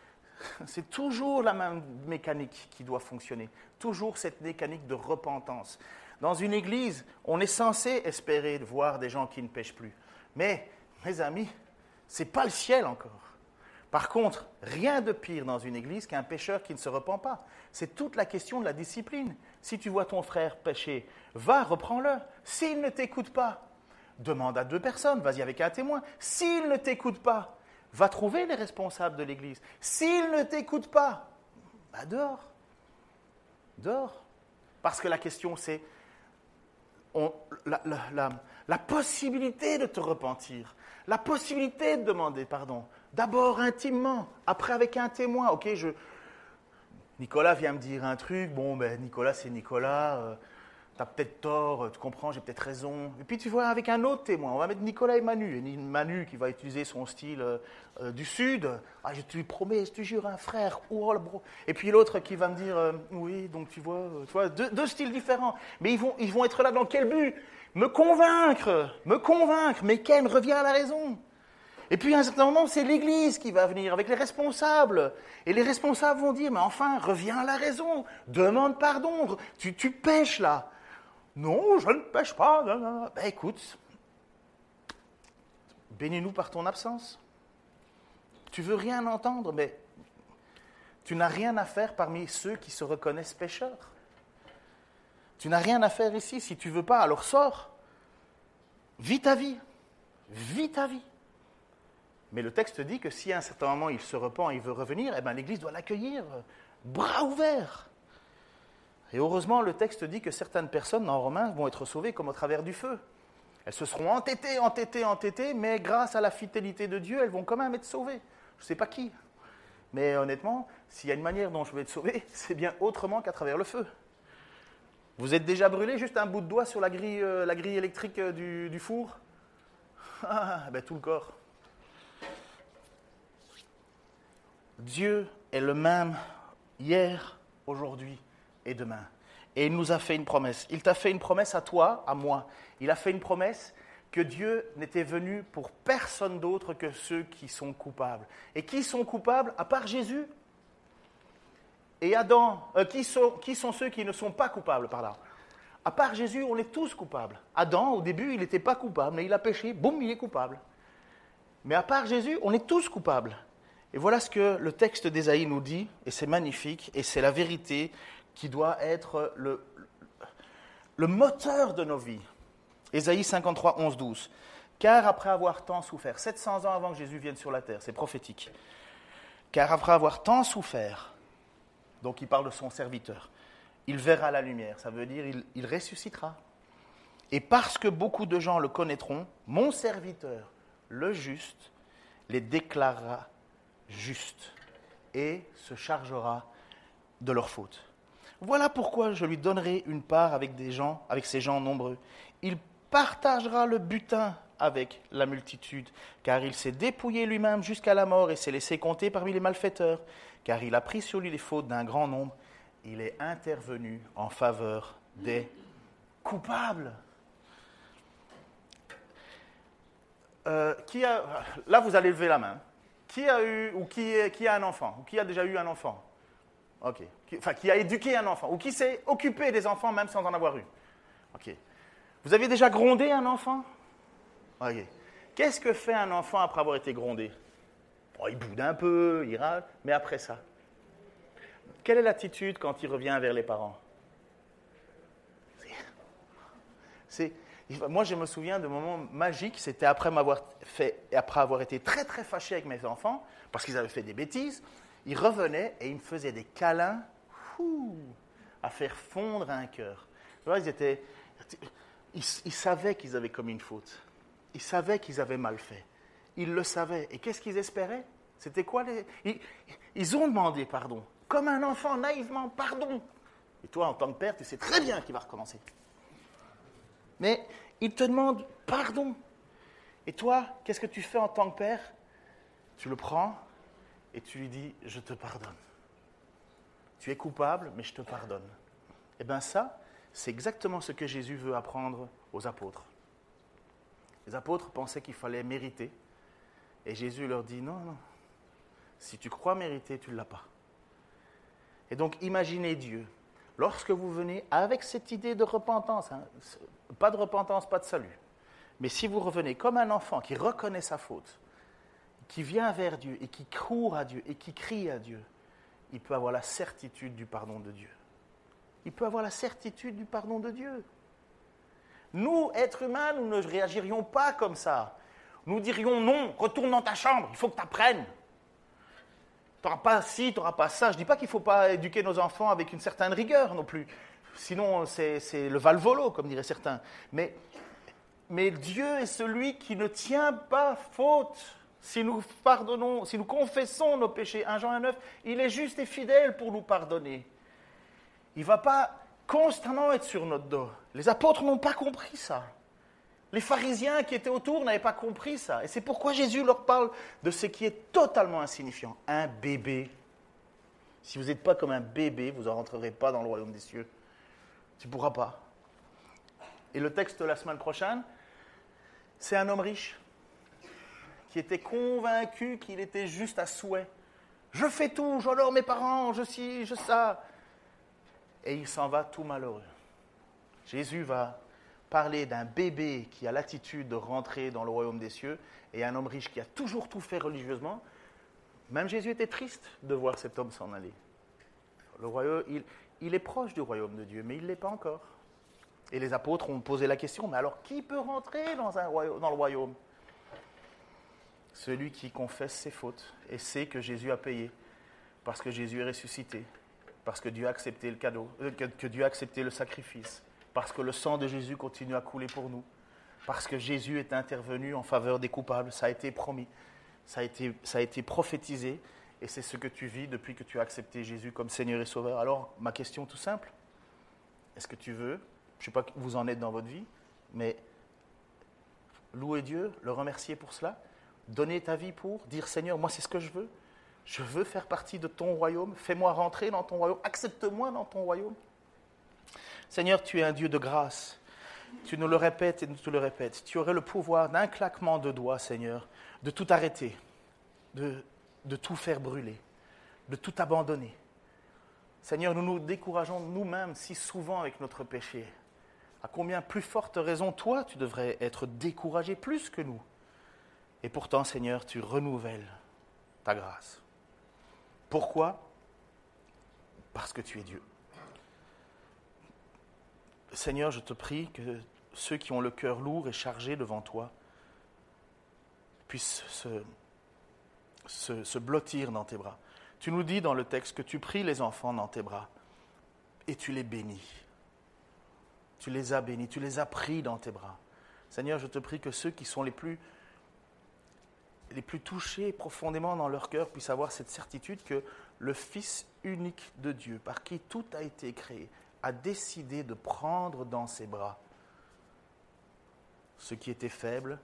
C'est toujours la même mécanique qui doit fonctionner, toujours cette mécanique de repentance. Dans une église, on est censé espérer voir des gens qui ne pêchent plus. Mais, mes amis, ce n'est pas le ciel encore. Par contre, rien de pire dans une église qu'un pécheur qui ne se repent pas. C'est toute la question de la discipline. Si tu vois ton frère pécher, va, reprends-le. S'il ne t'écoute pas, demande à deux personnes, vas-y avec un témoin. S'il ne t'écoute pas, va trouver les responsables de l'église. S'il ne t'écoute pas, bah dehors. Dehors. Parce que la question, c'est la, la, possibilité de te repentir, la possibilité de demander pardon. D'abord intimement, après avec un témoin. Ok, je, Nicolas vient me dire un truc. Bon, ben Nicolas, c'est Nicolas. Euh, tu as peut-être tort, tu comprends, j'ai peut-être raison. Et puis tu vois, avec un autre témoin, on va mettre Nicolas et Manu. Et Manu qui va utiliser son style euh, euh, du Sud. Ah, je te promets, je te jure, un frère. Oh, bro. Et puis l'autre qui va me dire, euh, oui, donc tu vois, tu vois deux, styles différents. Mais ils vont, ils vont être là dans quel but? Me convaincre, me convaincre. Mais Ken, reviens à la raison. Et puis à un certain moment, c'est l'Église qui va venir avec les responsables. Et les responsables vont dire, mais enfin, reviens à la raison, demande pardon, tu, pêches là. Non, je ne pêche pas. Ben écoute, bénis-nous par ton absence. Tu veux rien entendre, mais tu n'as rien à faire parmi ceux qui se reconnaissent pécheurs. Tu n'as rien à faire ici. Si tu veux pas, alors sors. Vis ta vie. Vis ta vie. Mais le texte dit que si à un certain moment il se repent et il veut revenir, eh ben, l'Église doit l'accueillir, bras ouverts. Et heureusement, le texte dit que certaines personnes en Romains vont être sauvées comme au travers du feu. Elles se seront entêtées, entêtées, entêtées, mais grâce à la fidélité de Dieu, elles vont quand même être sauvées. Je ne sais pas qui. Mais honnêtement, s'il y a une manière dont je vais être sauvé, c'est bien autrement qu'à travers le feu. Vous êtes déjà brûlé juste un bout de doigt sur la grille, euh, électrique euh, du, du four? Ah, ben tout le corps. Dieu est le même hier, aujourd'hui et demain. Et il nous a fait une promesse. Il t'a fait une promesse à toi, à moi. Il a fait une promesse que Dieu n'était venu pour personne d'autre que ceux qui sont coupables. Et qui sont coupables à part Jésus Et Adam, euh, qui, sont, qui sont ceux qui ne sont pas coupables par là? À part Jésus, on est tous coupables. Adam, au début, il n'était pas coupable, mais il a péché, boum, il est coupable. Mais à part Jésus, on est tous coupables. Et voilà ce que le texte d'Ésaïe nous dit, et c'est magnifique, et c'est la vérité qui doit être le, moteur de nos vies. Ésaïe 53, 11, 12. Car après avoir tant souffert, 700 ans avant que Jésus vienne sur la terre, c'est prophétique. Car après avoir tant souffert, donc il parle de son serviteur, il verra la lumière, ça veut dire il ressuscitera. Et parce que beaucoup de gens le connaîtront, mon serviteur, le juste, les déclarera justes et se chargera de leurs fautes. Voilà pourquoi je lui donnerai une part avec des gens, avec ces gens nombreux. Il partagera le butin avec la multitude, car il s'est dépouillé lui-même jusqu'à la mort et s'est laissé compter parmi les malfaiteurs, car il a pris sur lui les fautes d'un grand nombre. Il est intervenu en faveur des coupables. Euh, là, vous allez lever la main. Qui a eu ou qui, a un enfant ou qui a déjà eu un enfant Ok. Enfin, qui a éduqué un enfant, ou qui s'est occupé des enfants même sans en avoir eu. Ok. Vous avez déjà grondé un enfant? Ok. Qu'est-ce que fait un enfant après avoir été grondé? Il boude un peu, il râle, mais après ça? Quelle est l'attitude quand il revient vers les parents? C'est. Moi, je me souviens de moments magiques, c'était après m'avoir fait, après avoir été très très fâché avec mes enfants, parce qu'ils avaient fait des bêtises, il revenait et il me faisait des câlins. à faire fondre un cœur. Ils, étaient, ils, savaient qu'ils avaient commis une faute. Ils savaient qu'ils avaient mal fait. Ils le savaient. Et qu'est-ce qu'ils espéraient? C'était quoi ils, ils ont demandé pardon. Comme un enfant, naïvement, pardon. Et toi, en tant que père, tu sais très bien qu'il va recommencer. Mais il te demande pardon. Et toi, qu'est-ce que tu fais en tant que père? Tu le prends et tu lui dis, je te pardonne. Tu es coupable, mais je te pardonne. Eh bien ça, c'est exactement ce que Jésus veut apprendre aux apôtres. Les apôtres pensaient qu'il fallait mériter. Et Jésus leur dit, non, non. Si tu crois mériter, tu ne l'as pas. Et donc imaginez Dieu. Lorsque vous venez avec cette idée de repentance, hein, pas de repentance, pas de salut, mais si vous revenez comme un enfant qui reconnaît sa faute, qui vient vers Dieu et qui court à Dieu et qui crie à Dieu, il peut avoir la certitude du pardon de Dieu. Il peut avoir la certitude du pardon de Dieu. Nous, êtres humains, nous ne réagirions pas comme ça. Nous dirions non, retourne dans ta chambre, il faut que tu apprennes. N'auras pas ci, tu n'auras pas ça. Je ne dis pas qu'il ne faut pas éduquer nos enfants avec une certaine rigueur non plus. Sinon, c'est le valvolo, comme diraient certains. Mais mais Dieu est celui qui ne tient pas faute. Si nous pardonnons, si nous confessons nos péchés, 1 Jean 9, il est juste et fidèle pour nous pardonner. Il ne va pas constamment être sur notre dos. Les apôtres n'ont pas compris ça. Les pharisiens qui étaient autour n'avaient pas compris ça. Et c'est pourquoi Jésus leur parle de ce qui est totalement insignifiant. Un bébé. Si vous n'êtes pas comme un bébé, vous ne rentrerez pas dans le royaume des cieux. Tu ne pourras pas. Et le texte de la semaine prochaine, c'est un homme riche qui était convaincu qu'il était juste à souhait. Je fais tout, j'honore mes parents, je suis, je ça. Et il s'en va tout malheureux. Jésus va parler d'un bébé qui a l'attitude de rentrer dans le royaume des cieux et un homme riche qui a toujours tout fait religieusement. Même Jésus était triste de voir cet homme s'en aller. Le royaume, il, est proche du royaume de Dieu, mais il ne l'est pas encore. Et les apôtres ont posé la question, mais alors qui peut rentrer dans le royaume? Celui qui confesse ses fautes et sait que Jésus a payé, parce que Jésus est ressuscité, parce que Dieu a accepté le cadeau, euh, que, Dieu a accepté le sacrifice, parce que le sang de Jésus continue à couler pour nous, parce que Jésus est intervenu en faveur des coupables, ça a été promis, ça a été, prophétisé, et c'est ce que tu vis depuis que tu as accepté Jésus comme Seigneur et Sauveur. Alors, ma question tout simple, est-ce que tu veux je ne sais pas où vous en êtes dans votre vie, mais louer Dieu, le remercier pour cela, donner ta vie pour, dire Seigneur, moi c'est ce que je veux, je veux faire partie de ton royaume, fais-moi rentrer dans ton royaume, accepte-moi dans ton royaume. Seigneur, tu es un Dieu de grâce. Tu nous le répètes et nous te le répètes. Tu aurais le pouvoir d'un claquement de doigts, Seigneur, de tout arrêter, de, de tout faire brûler, de tout abandonner. Seigneur, nous nous décourageons nous-mêmes si souvent avec notre péché, à combien plus forte raison, toi, tu devrais être découragé plus que nous. Et pourtant, Seigneur, tu renouvelles ta grâce. Pourquoi? Parce que tu es Dieu. Seigneur, je te prie que ceux qui ont le cœur lourd et chargé devant toi puissent se, blottir dans tes bras. Tu nous dis dans le texte que tu pries les enfants dans tes bras et tu les bénis. Tu les as bénis, tu les as pris dans tes bras. Seigneur, je te prie que ceux qui sont les plus, les plus touchés profondément dans leur cœur puissent avoir cette certitude que le Fils unique de Dieu, par qui tout a été créé, a décidé de prendre dans ses bras ce qui était faible,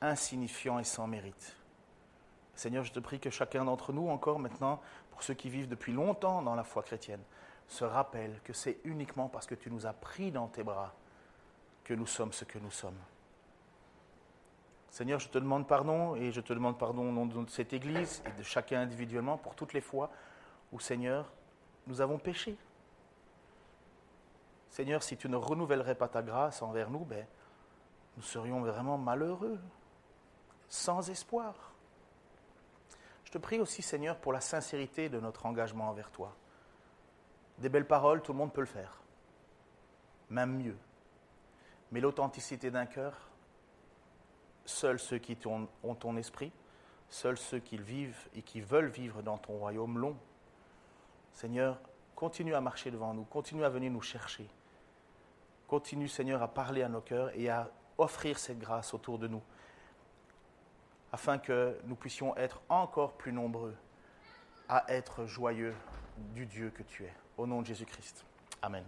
insignifiant et sans mérite. Seigneur, je te prie que chacun d'entre nous, encore maintenant, pour ceux qui vivent depuis longtemps dans la foi chrétienne, se rappelle que c'est uniquement parce que tu nous as pris dans tes bras que nous sommes ce que nous sommes. Seigneur, je te demande pardon et je te demande pardon au nom de cette Église et de chacun individuellement pour toutes les fois où, Seigneur, nous avons péché. Seigneur, si tu ne renouvellerais pas ta grâce envers nous, ben, nous serions vraiment malheureux, sans espoir. Je te prie aussi, Seigneur, pour la sincérité de notre engagement envers toi. Des belles paroles, tout le monde peut le faire, même mieux. Mais l'authenticité d'un cœur, seuls ceux qui ont ton esprit, seuls ceux qui vivent et qui veulent vivre dans ton royaume l'ont. Seigneur, continue à marcher devant nous, continue à venir nous chercher. Continue, Seigneur, à parler à nos cœurs et à offrir cette grâce autour de nous, afin que nous puissions être encore plus nombreux à être joyeux du Dieu que tu es. Au nom de Jésus-Christ. Amen.